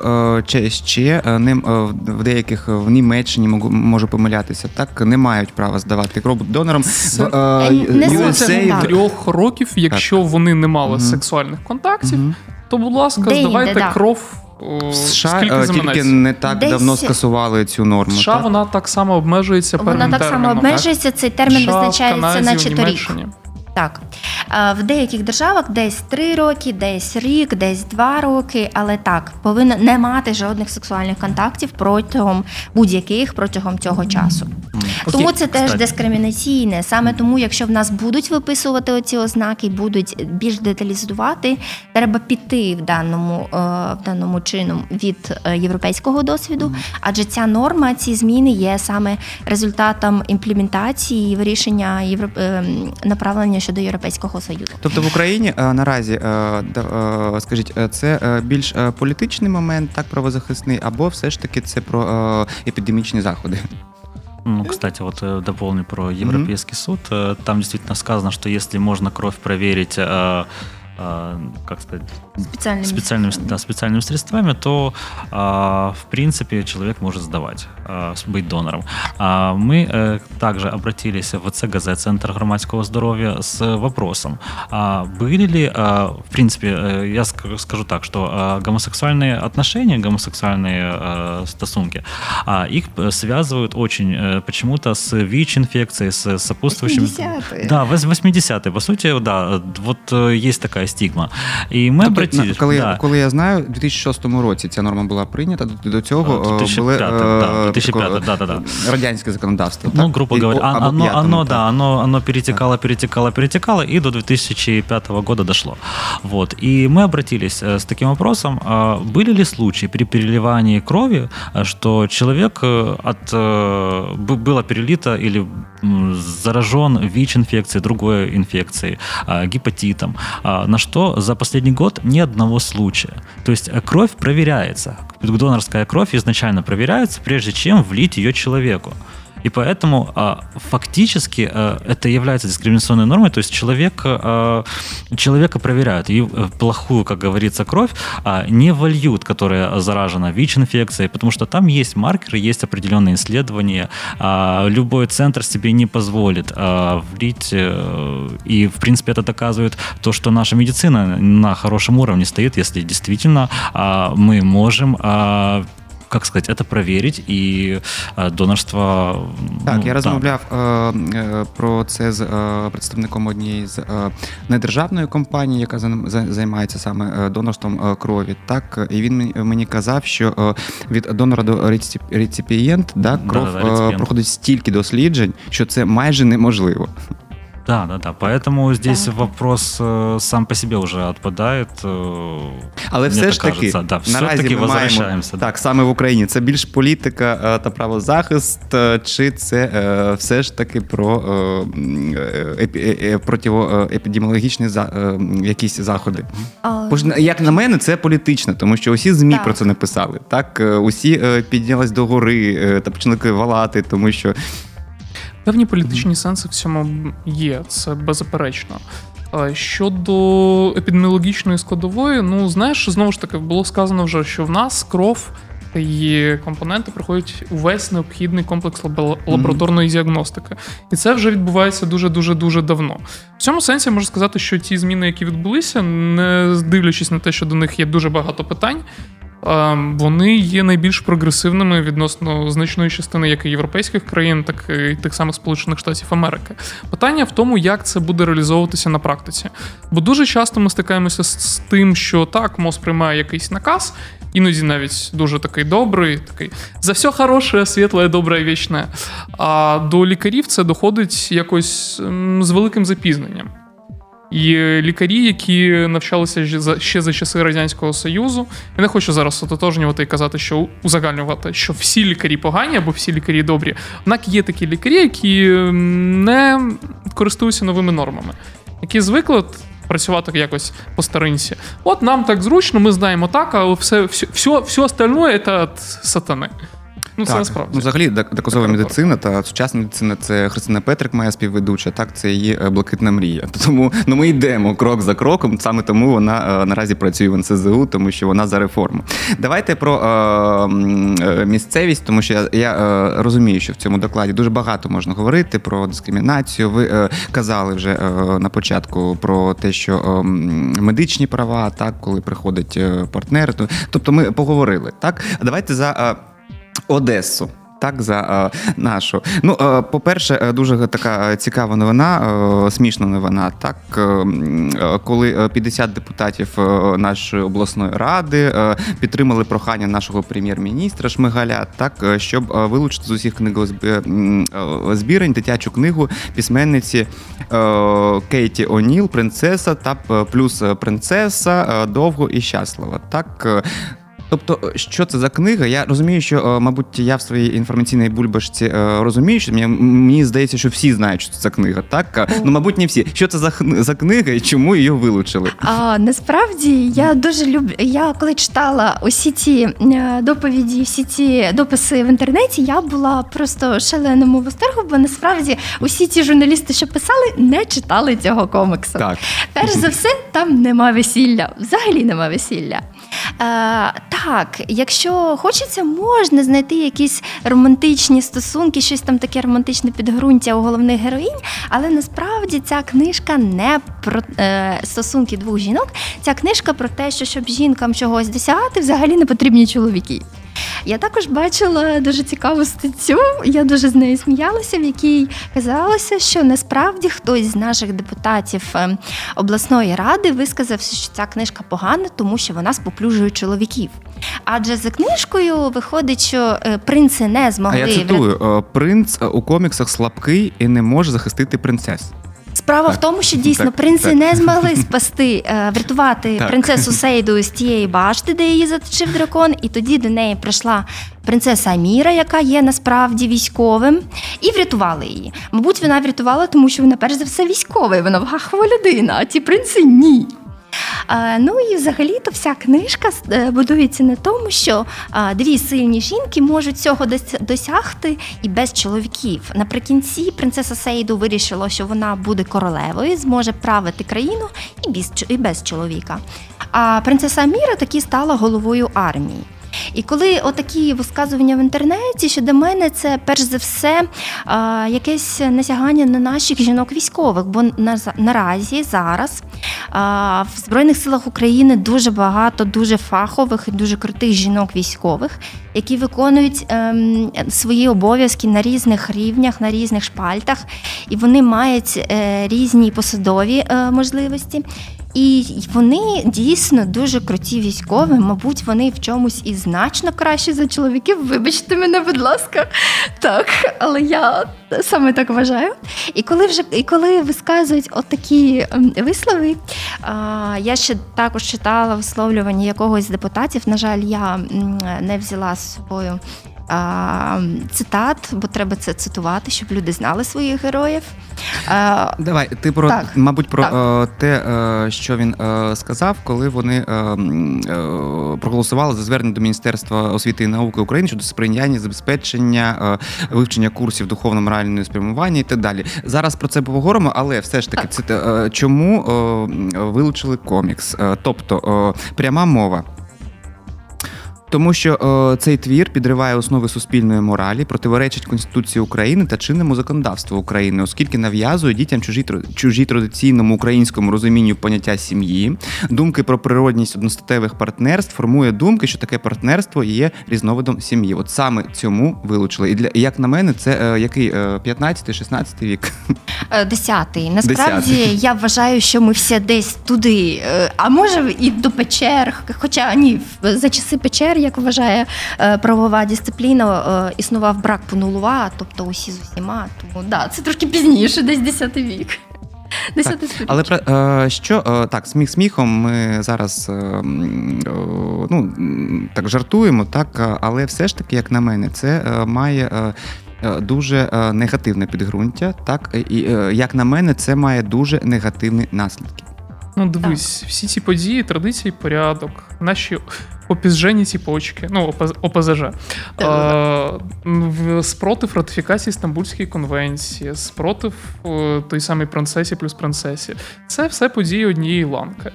е, ще, е, ним е, в- деяких е, в Німеччині можу, можу помилятися, так не мають права здавати кров донорам. Це- В, е, Не USA трьох років, якщо вони не мали Мгм. сексуальних контактів, Мгм. то, будь ласка, Де-інде, здавайте да. кров. в США тільки не так Десь- давно скасували цю норму. В США так? вона так само обмежується Вона так само терміном. обмежується. Цей термін США, визначається Канаді, на в 4 рік. Так. Е, В деяких державах десь 3 роки, десь рік, десь 2 роки, але так, повинна не мати жодних сексуальних контактів протягом будь-яких протягом цього часу. Тому це теж Кстати. дискримінаційне. Саме тому, якщо в нас будуть виписувати оці ознаки, будуть більш деталізувати, треба піти в даному, е, в даному чином від е, європейського досвіду, адже ця норма, ці зміни є саме результатом імплементації і вирішення євро- е, направлення щодо європейського союзу. Тобто в Україні е, наразі, е, да- е, скажіть, е, це е, більш е, політичний момент, так правозахисний, або все ж таки це про е, епідемічні заходи? Ну, кстати, вот э, дополню про Европейский суд. Э, Там действительно сказано, что если можно кровь проверить, э, э, как сказать, Спеціальними специальными, да, специальными средствами, то, а, в принципе, человек может сдавать, а, быть донором. А Мы э, также обратились в ЦГЗ, Центр громадского здоровья, с вопросом, а были ли, а, в принципе, э, я ск- скажу так, что а, гомосексуальные отношения, гомосексуальные э, стосунки, а, их э, связывают очень почему-то с ВИЧ-инфекцией, с сопутствующими... 80-е. Да, вось- 80-е. По сути, да, вот есть такая стигма. И мы На- коли, да. коли я знаю, у 2006 році ця норма була прийнята, до, цього е, 2005, були е, да, 2005, такого, да, да, да. радянське законодавство. Ну, так? грубо говоря, о, а- або оно, п'ятому, оно, так. да, оно, оно перетекало, перетекало, перетекало, и до 2005 года дошло. Вот. И мы обратились э, с таким вопросом, а были ли случаи при переливании крови, э, что человек э, от, было перелито или заражен ВИЧ-инфекцией, другой инфекцией, а, гепатитом, а, на что за последний год ни одного случая. То есть э, кровь проверяется, донорская кровь изначально проверяется, прежде чем влить ее человеку. И поэтому а, фактически а, это является дискриминационной нормой, то есть человек, а, человека проверяют, и э, плохую, как говорится, кровь не вольют, которая заражена ВИЧ-инфекцией, потому что там есть маркеры, есть определенные исследования, любой центр себе не позволит влить, э, и в принципе это доказывает то, что наша медицина на хорошем уровне стоит, если действительно мы можем как сказать, это проверить и э, донорство. Так, ну, я да. розмовляв е, е, про це з е, представником однієї з е, недержавної компанії, яка за- за- займається саме е, донорством е, крові. Так, і він мені, казав, що е, від донора до реципі- реципієнт да, кров Да-да-да, е, проходить стільки досліджень, що це майже неможливо. Да, да, да. Поэтому здесь Так. вопрос э, сам по себе уже отпадает. э, Але мне все так ж таки, кажется. да, наразі все-таки ми маємо возвращаемся. да. так саме в Україні. Це більш політика е, та правозахист, е, чи це е, все ж таки про е, м, е, епі- е, е, противоепідеміологічні за е, якісь заходи? А, Бо ж як на мене, це політично, тому що усі змі Так. про це написали. Так, Е, усі е, піднялись до гори е, та почали валати, тому що Певні політичні сенси в цьому є, це беззаперечно. Щодо епідеміологічної складової, ну знаєш, знову ж таки було сказано вже, що в нас кров та її компоненти проходять увесь необхідний комплекс лабораторної діагностики. І це вже відбувається дуже дуже дуже давно. В цьому сенсі можу сказати, що ті зміни, які відбулися, не дивлячись на те, що до них є дуже багато питань. Вони є найбільш прогресивними відносно значної частини як і європейських країн, так і тих самих Сполучених Штатів Америки. Питання в тому, як це буде реалізовуватися на практиці. Бо дуже часто ми стикаємося з тим, що так, МОЗ приймає якийсь наказ, іноді навіть дуже такий добрий, такий за все хороше, світле, добре вічне. А до лікарів це доходить якось з великим запізненням. І лікарі, які навчалися ще за часи Радянського Союзу, я не хочу зараз ототожнювати і казати, що узагальнювати, що всі лікарі погані або всі лікарі добрі. Однак є такі лікарі, які не користуються новими нормами, які звикли працювати якось по старинці. От нам так зручно, ми знаємо так, а все все, все, все остальное – це сатани. Ну, так. це насправді. Ну, взагалі, доказова медицина та сучасна медицина це Христина Петрик, моя співведуча, так, це її е, блакитна мрія. Тому ну, ми йдемо крок за кроком, саме тому вона е, наразі працює в НСЗУ, тому що вона за реформу. Давайте про е, місцевість, тому що я, я е, розумію, що в цьому докладі дуже багато можна говорити про дискримінацію. Ви е, казали вже е, на початку про те, що медичні права, так, коли приходить партнер. Тобто ми поговорили. Так, давайте за. Одесу. Так, за е, нашу. Ну, е, по-перше, е, дуже така цікава новина, смішна новина. Так, коли 50 депутатів нашої обласної ради підтримали прохання нашого прем'єр-міністра Шмигаля, так щоб вилучити з усіх книгозбірень дитячу книгу письменниці Кейті О'Ніл, принцеса та плюс принцеса довго і щаслива. Так Тобто, що це за книга? Я розумію, що, е, мабуть, я в своїй інформаційній бульбашці е, розумію, що мені, мені здається, що всі знають, що це за книга. Так ну, мабуть, не всі. Що це за за книга і чому її вилучили? А насправді я дуже люблю. Я коли читала усі ці е, доповіді, всі ці дописи в інтернеті, я була просто шаленому восторгу, бо насправді усі ті журналісти, що писали, не читали цього коміксу. Так. Перш за все, там нема весілля. Взагалі нема весілля. Е, Так, якщо хочеться, можна знайти якісь романтичні стосунки, щось там таке романтичне підґрунтя у головних героїнь, але насправді ця книжка не про е, стосунки двох жінок. Ця книжка про те, що щоб жінкам чогось досягати, взагалі не потрібні чоловіки. Я також бачила дуже цікаву статтю, я дуже з нею сміялася, в якій казалося, що насправді хтось з наших депутатів ем, обласної ради висказався, що ця книжка погана, тому що вона споплюжує чоловіків. Адже за книжкою виходить, що е, принци не змогли. А я цитую, е, принц у коміксах слабкий і не може захистити принцес. Справа так. в тому, що дійсно так, принци так. не змогли спасти, е, врятувати принцесу Сейду з тієї башти, де її заточив дракон, і тоді до неї прийшла принцеса Аміра, яка є насправді військовим, і врятували її. Мабуть, вона врятувала, тому що вона перш за все військова, і вона вахова людина, а ті принци ні. Ну і взагалі-то вся книжка е, будується на тому, що дві сильні жінки можуть цього досягти і без чоловіків. Наприкінці принцеса Сейду вирішила, що вона буде королевою, зможе правити країну і без, і без чоловіка. А принцеса Аміра таки стала головою армії. І коли отакі висказування в інтернеті, що до мене це перш за все якесь насягання на наших жінок військових, бо наразі зараз в Збройних силах України дуже багато дуже фахових і дуже крутих жінок військових, які виконують ем, свої обов'язки на різних рівнях, на різних шпальтах, і вони мають е, різні посадові е, можливості. І вони дійсно дуже круті військові. Мабуть, вони в чомусь і значно краще за чоловіків. Вибачте мене, будь ласка, так, але я саме так вважаю. І коли вже і коли висказують отакі ем, вислови, я ще також читала висловлювання якогось з депутатів. На жаль, я не взяла з собою а, цитат, бо треба це цитувати, щоб люди знали своїх героїв. А, Давай, ти про так, мабуть про так. Е, те, е, що він е, сказав, коли вони проголосували за звернення до Міністерства освіти і науки України щодо сприяння забезпечення вивчення курсів духовно-моральної спрямування і так далі. Зараз про це поговоримо, але все ж таки, це чому вилучили комікс? Тобто пряма мова. Тому що е, цей твір підриває основи суспільної моралі, противоречить Конституції України та чинному законодавству України, оскільки нав'язує дітям чужі чужі традиційному українському розумінню поняття сім'ї, думки про природність одностатевих партнерств, формує думки, що таке партнерство є різновидом сім'ї. От саме цьому вилучили. І для як на мене, це е, який е, 15-16 вік. Е, Десятий. Насправді Десятий. я вважаю, що ми всі десь туди, е, а може і до печер. Хоча ні, за часи печер, як вважає е, правова дисципліна, існував брак понулува, тобто усі з усіма. Тому да, це трошки пізніше, десь 10 вік. 10 сторіччя. Але про що так, сміх сміхом, ми зараз ну так жартуємо, так, але все ж таки, як на мене, це має. Е, Дуже е, негативне підґрунтя, так і е, як на мене, це має дуже негативні наслідки. Ну, дивись, всі ці події, традиції, порядок, наші опізжені ціпочки, ну, ОПЗ, ОПЗЖ, е, спротив ратифікації Стамбульської конвенції, спротив е, той самій принцесі плюс принцесі. Це все події однієї ланки.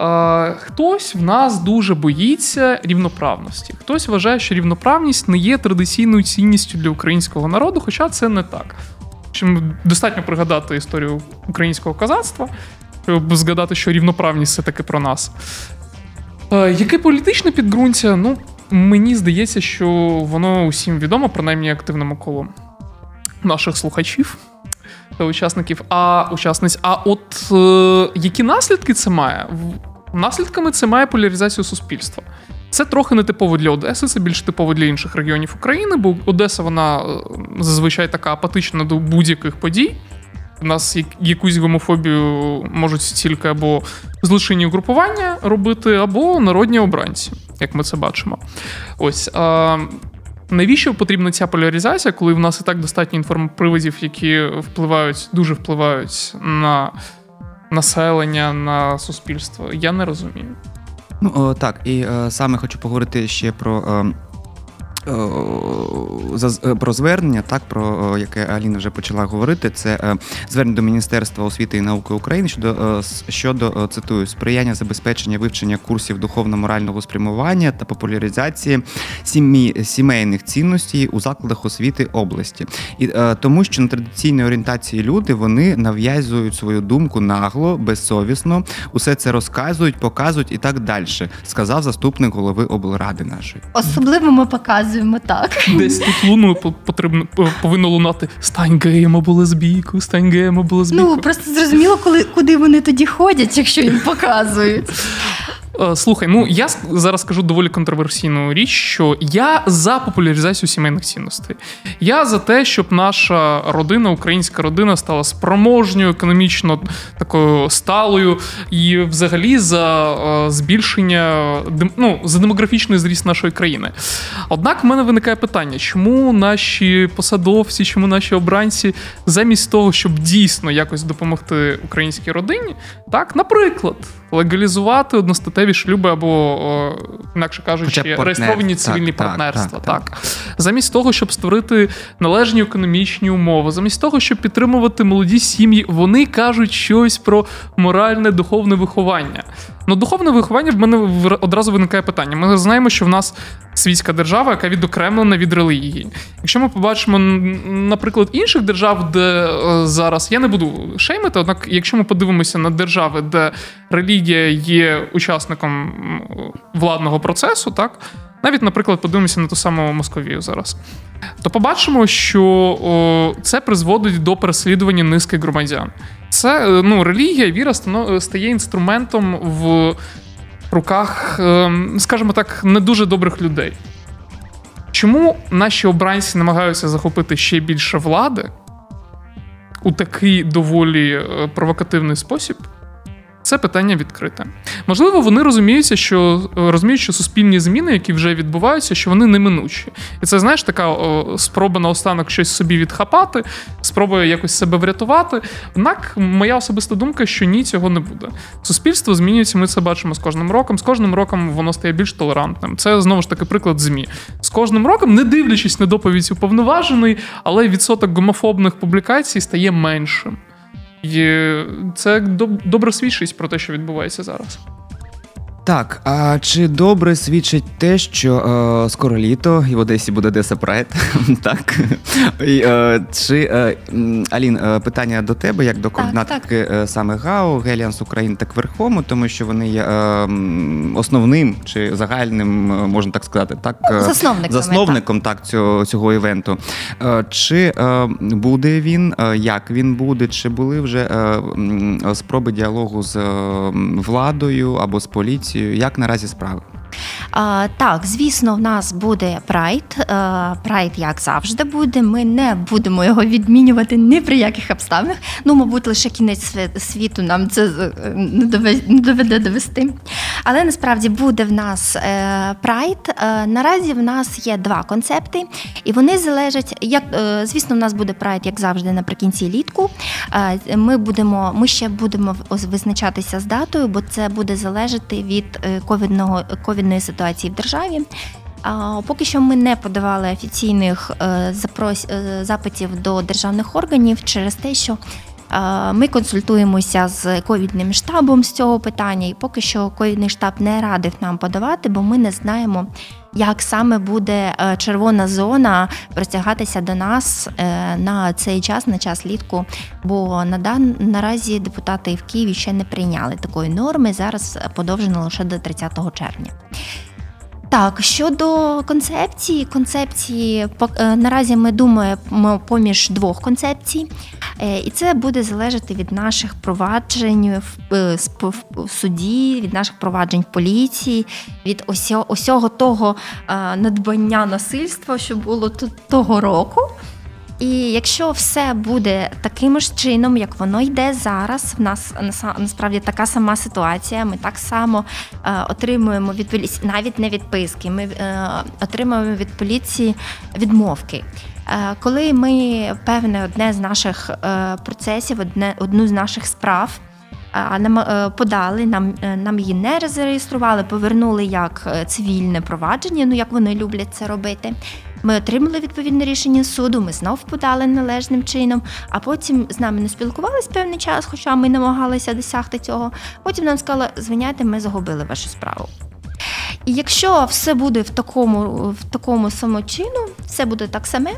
Е, хтось в нас дуже боїться рівноправності. Хтось вважає, що рівноправність не є традиційною цінністю для українського народу, хоча це не так. Чим достатньо пригадати історію українського козацтва, щоб згадати, що рівноправність все таки про нас. Е, яке політичне підґрунтя? Ну, мені здається, що воно усім відомо, принаймні активному колу наших слухачів учасників, а учасниць. А от е, які наслідки це має? Наслідками це має поляризацію суспільства. Це трохи не типово для Одеси, це більш типово для інших регіонів України, бо Одеса вона е, зазвичай така апатична до будь-яких подій. У нас якусь гомофобію можуть тільки або злочинні угрупування робити, або народні обранці, як ми це бачимо. Ось. А, навіщо потрібна ця поляризація, коли в нас і так достатньо інформприводів, які впливають, дуже впливають на населення, на суспільство? Я не розумію. Ну о, так, і е, саме хочу поговорити ще про. Е, е, за- е, Про звернення, так про е, яке Аліна вже почала говорити, це е, звернення до Міністерства освіти і науки України щодо е, щодо е, цитую сприяння забезпечення вивчення курсів духовно-морального спрямування та популяризації сім'ї сімейних цінностей у закладах освіти області, і е, тому, що на традиційній орієнтації люди вони нав'язують свою думку нагло, безсовісно, усе це розказують, показують і так далі, сказав заступник голови облради нашої. Особливо ми показуємо так. Десь тут луну по- потрібно повинно лунати стань геєм або лесбійкою, стань геєм або лесбійкою. Ну просто зрозуміло, коли куди вони тоді ходять, якщо їм показують. Е, Слухай, ну я зараз скажу доволі контроверсійну річ, що я за популяризацію сімейних цінностей. Я за те, щоб наша родина, українська родина, стала спроможньою, економічно такою сталою, і взагалі за е, збільшення ну, за демографічний зріст нашої країни. Однак в мене виникає питання, чому наші посадовці, чому наші обранці, замість того, щоб дійсно якось допомогти українській родині, так, наприклад, легалізувати одностатеві шлюби або, інакше кажучи, партнер- реєстровані цивільні так, так, партнерства. так, Так, замість того, щоб створити належні економічні умови, замість того, щоб підтримувати молоді сім'ї, вони кажуть щось про моральне духовне виховання. Ну, духовне виховання в мене одразу виникає питання. Ми знаємо, що в нас світська держава, яка відокремлена від релігії. Якщо ми побачимо, наприклад, інших держав, де е, зараз я не буду шеймити, однак, якщо ми подивимося на держави, де релігія є учасником владного процесу, так навіть, наприклад, подивимося на ту саму Московію зараз, то побачимо, що це призводить до переслідування низки громадян. Це е, ну, релігія, віра стано- стає інструментом в руках, ем, скажімо так, не дуже добрих людей. Чому наші обранці намагаються захопити ще більше влади у такий доволі е, провокативний спосіб? Це питання відкрите. Можливо, вони розуміються, що е, розуміють, що суспільні зміни, які вже відбуваються, що вони неминучі. І це знаєш така о, спроба наостанок щось собі відхапати, спроба якось себе врятувати. Однак, моя особиста думка, що ні, цього не буде. Суспільство змінюється. Ми це бачимо з кожним роком. З кожним роком воно стає більш толерантним. Це знову ж таки приклад змі. З кожним роком, не дивлячись на доповідь уповноважений, але відсоток гомофобних публікацій стає меншим. І це доб- добре свідчить про те, що відбувається зараз. Так, а чи добре свідчить те, що е, скоро літо і в Одесі буде Одеса Прайд? так. І, е, чи, е, Алін, е, питання до тебе, як до координаторки е, саме ГАУ, Гей-альянс України та Queer Home у, тому що вони є е, основним чи загальним, можна так сказати, так, Засновниками, засновником так. цього, цього івенту. Е, Чи е, буде він, е, як він буде, чи були вже е, спроби діалогу з е, владою або з поліцією? Як наразі справи? Так, звісно, в нас буде прайд. Прайд, як завжди, буде. Ми не будемо його відмінювати ні при яких обставинах. Ну, мабуть, лише кінець світу нам це е, не доведе довести. Але насправді буде в нас е, прайд. Е, Наразі в нас є два концепти, і вони залежать. Як е, звісно, в нас буде прайд, як завжди, наприкінці літку. Е, Ми будемо, ми ще будемо визначатися з датою, бо це буде залежати від е, ковідного ковідної ситуації в державі. Поки що ми не подавали офіційних е, запрос, е, запитів до державних органів через те, що е, ми консультуємося з ковідним штабом з цього питання, і поки що ковідний штаб не радив нам подавати, бо ми не знаємо, як саме буде е, червона зона простягатися до нас е, на цей час, на час літку. Бо на дан наразі депутати в Києві ще не прийняли такої норми. Зараз подовжено лише до 30 червня. Так, щодо концепції, концепції е, наразі ми думаємо поміж двох концепцій, Е, і це буде залежати від наших проваджень в, е, суді, від наших проваджень в поліції, від усього того надбання насильства, що було тут того року. І якщо все буде таким ж чином, як воно йде зараз, в нас насправді така сама ситуація. Ми так само е, отримуємо від поліції, навіть не відписки. Ми е, отримуємо від поліції відмовки. Е, коли ми певне одне з наших процесів, одне одну з наших справ. а, Нам подали, нам, нам її не зареєстрували, повернули як цивільне провадження, ну як вони люблять це робити. Ми отримали відповідне рішення суду, ми знов подали належним чином, а потім з нами не спілкувалися певний час, хоча ми намагалися досягти цього. Потім нам сказали, звиняйте, ми загубили вашу справу. І якщо все буде в такому, в такому самочину, все буде так саме,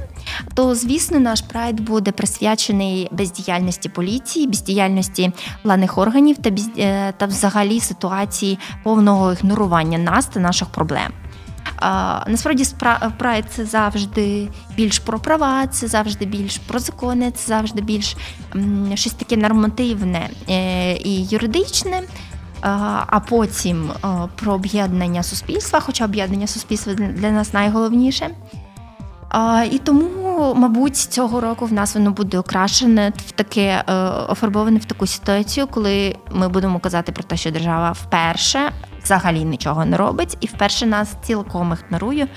то звісно наш прайд буде присвячений бездіяльності поліції, бездіяльності владних органів та е, та взагалі ситуації повного ігнорування нас та наших проблем. А, насправді спра- прайд це завжди більш про права, це завжди більш про закони, це завжди більш щось таке нормативне е, і юридичне. А потім е, про об'єднання суспільства, хоча об'єднання суспільства для- для нас найголовніше. І тому, мабуть, цього року в нас воно буде окрашене в таке е, офарбоване в таку ситуацію, коли ми будемо казати про те, що держава вперше взагалі нічого не робить, і вперше нас цілком ігнорує.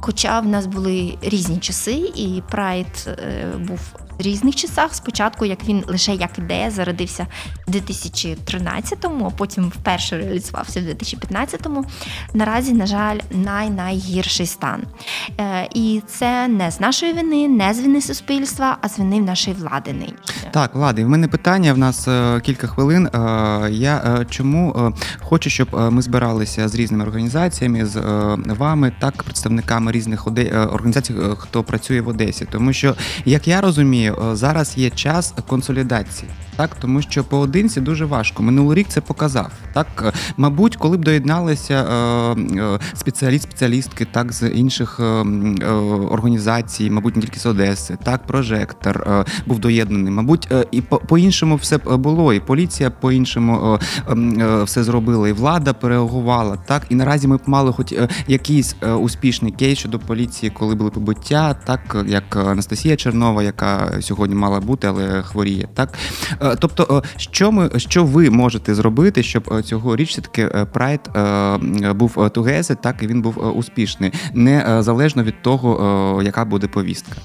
Хоча в нас були різні часи, і прайд е, був різних часах. Спочатку, як він лише як ідея, зародився в 2013-му, а потім вперше реалізувався в 2015-му. Наразі, на жаль, най-найгірший стан. Е, І це не з нашої вини, не з вини суспільства, а з вини нашої влади нинішньої. Так, Влади, в мене питання. В нас е, кілька хвилин. Е, я чому хочу, щоб ми збиралися з різними організаціями, з вами, так, представниками різних оде- організацій, хто працює в Одесі. Тому що, як я розумію, е, зараз є час консолідації. Так, тому що поодинці дуже важко. Минулий рік це показав. Так, Е, мабуть, коли б доєдналися е, спеціаліст, спеціалістки, так з інших організацій, мабуть, не тільки з Одеси, так, прожектор був доєднаний. Мабуть, і по- по-іншому все було, і поліція по-іншому ем, е, все зробила, і влада переагувала. Так, і наразі ми б мали хоч якийсь успішний кейс щодо поліції, коли були побиття, так як Анастасія Чернова, яка сьогодні мала бути, але хворіє. Так, Е, тобто, е, що ми що ви можете зробити, щоб е, цьогоріч таки прайд був тугези, так і він був успішний, незалежно від того, яка буде повістка.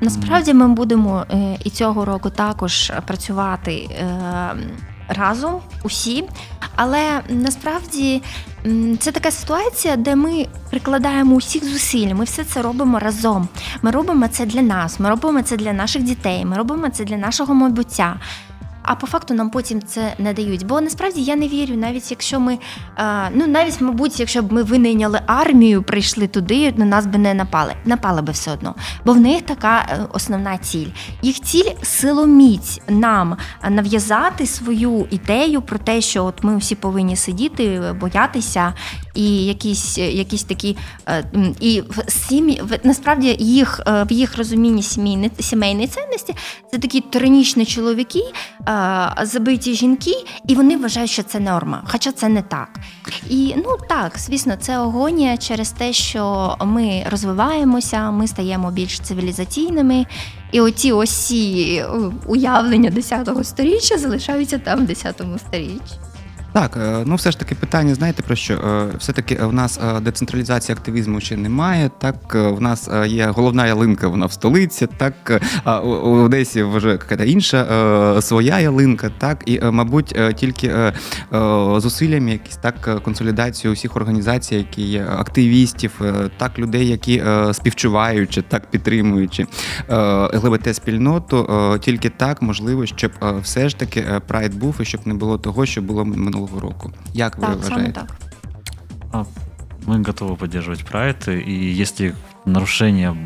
Насправді ми будемо і цього року також працювати разом усі, але насправді це така ситуація, де ми прикладаємо усіх зусиль. Ми все це робимо разом. Ми робимо це для нас, ми робимо це для наших дітей, ми робимо це для нашого майбуття. А по факту нам потім це не дають. Бо насправді я не вірю, навіть якщо ми е, ну навіть, мабуть, якщо б ми винайняли армію, прийшли туди, на нас би не напали. Напали би все одно. Бо в них така е, основна ціль. Їх ціль силоміць нам нав'язати свою ідею про те, що от ми всі повинні сидіти, боятися, і якісь якісь такі е, і сім'ї насправді їх в їх розумінні сімейні, сімейної цінності це такі тиранічні чоловіки, забиті жінки, і вони вважають, що це норма, хоча це не так. І ну так, звісно, це агонія через те, що ми розвиваємося, ми стаємо більш цивілізаційними, і оці осі уявлення 10-го сторіччя залишаються там в 10-му сторіччі. Так, е, ну все ж таки питання, знаєте про що? Е, все-таки в нас е, децентралізації активізму ще немає. Так, в нас є головна ялинка, вона в столиці, так а у Одесі вже якась інша своя ялинка, так, і, мабуть, тільки зусиллями якісь так консолідацію усіх організацій, які є активістів, так, людей, які співчуваючи, так підтримуючи ЛГБТ-спільноту, тільки так можливо, щоб все ж таки прайд був і щоб не було того, що було минулого нового року. Як ви так, вважаєте? так. Мы готовы поддерживать прайд, и если нарушения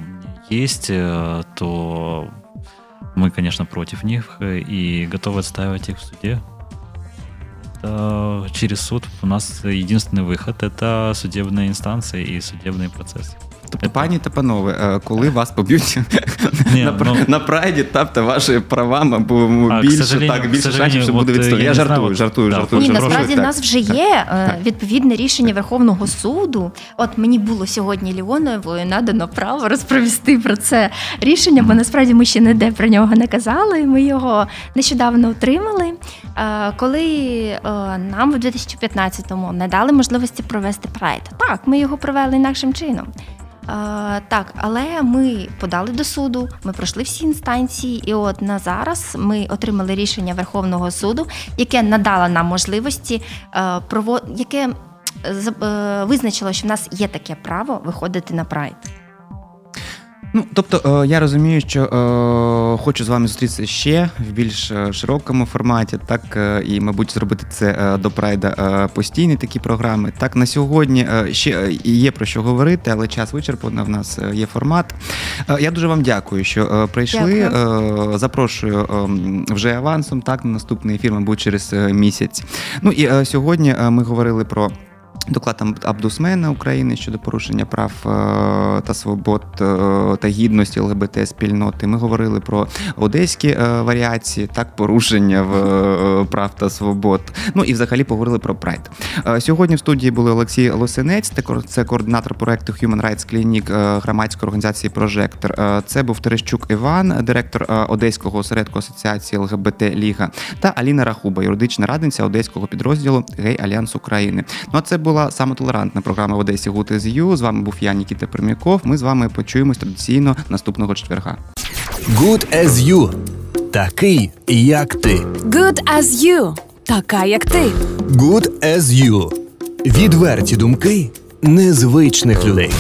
есть, э, то мы, конечно, против них и готовы отстаивать их в суде. Это через суд у нас единственный выход – это судебная инстанция и судебный процесс. Тобто, пані та панове, е, коли вас поб'ють Ні, на, ну, на прайді, тобто ваші правами або більше так більше шансів, що буде відстояти. Я, я жартую, знаю, жартую, да, жартую. Ні, жартую, насправді так. нас вже є е, відповідне рішення Верховного суду. От мені було сьогодні Ліоновою надано право розповісти про це рішення, бо насправді ми ще ніде про нього не казали. Ми його нещодавно отримали. Е, коли нам в 2015-му не дали можливості провести прайд. Так, ми його провели інакшим чином. Так, але ми подали до суду, ми пройшли всі інстанції, і от на зараз ми отримали рішення Верховного суду, яке надало нам можливості е, яке е, визначило, що в нас є таке право виходити на прайд. Ну, тобто, е, я розумію, що е, хочу з вами зустрітися ще в більш е, широкому форматі, так е, і, мабуть, зробити це до прайда постійні такі програми. Так, на сьогодні ще є про що говорити, але час вичерпано. В нас є формат. Я дуже вам дякую, що прийшли. Дякую. Запрошую вже авансом. Так, на наступний ефір, мабуть, через місяць. Ну і сьогодні ми говорили про. Доклад Абдусмена України щодо порушення прав е, та свобод е, та гідності ЛГБТ спільноти. Ми говорили про одеські е, варіації, так порушення в прав та свобод. Ну і взагалі поговорили про прайд. Сьогодні в студії були Олексій Лосинець, це координатор проекту Human Rights Clinic громадської організації Прожектор. Це був Терещук Іван, директор Одеського осередку асоціації ЛГБТ Ліга, та Аліна Рахуба, юридична радниця одеського підрозділу Гей Альянс України. Ну а це був була саме толерантна програма в Одесі Good as You. З вами був я, Нікіта Пермяков. Ми з вами почуємось традиційно наступного четверга. Good as you. Такий, як ти. Good as you. Така, як ти. Good as you. Відверті думки незвичних людей.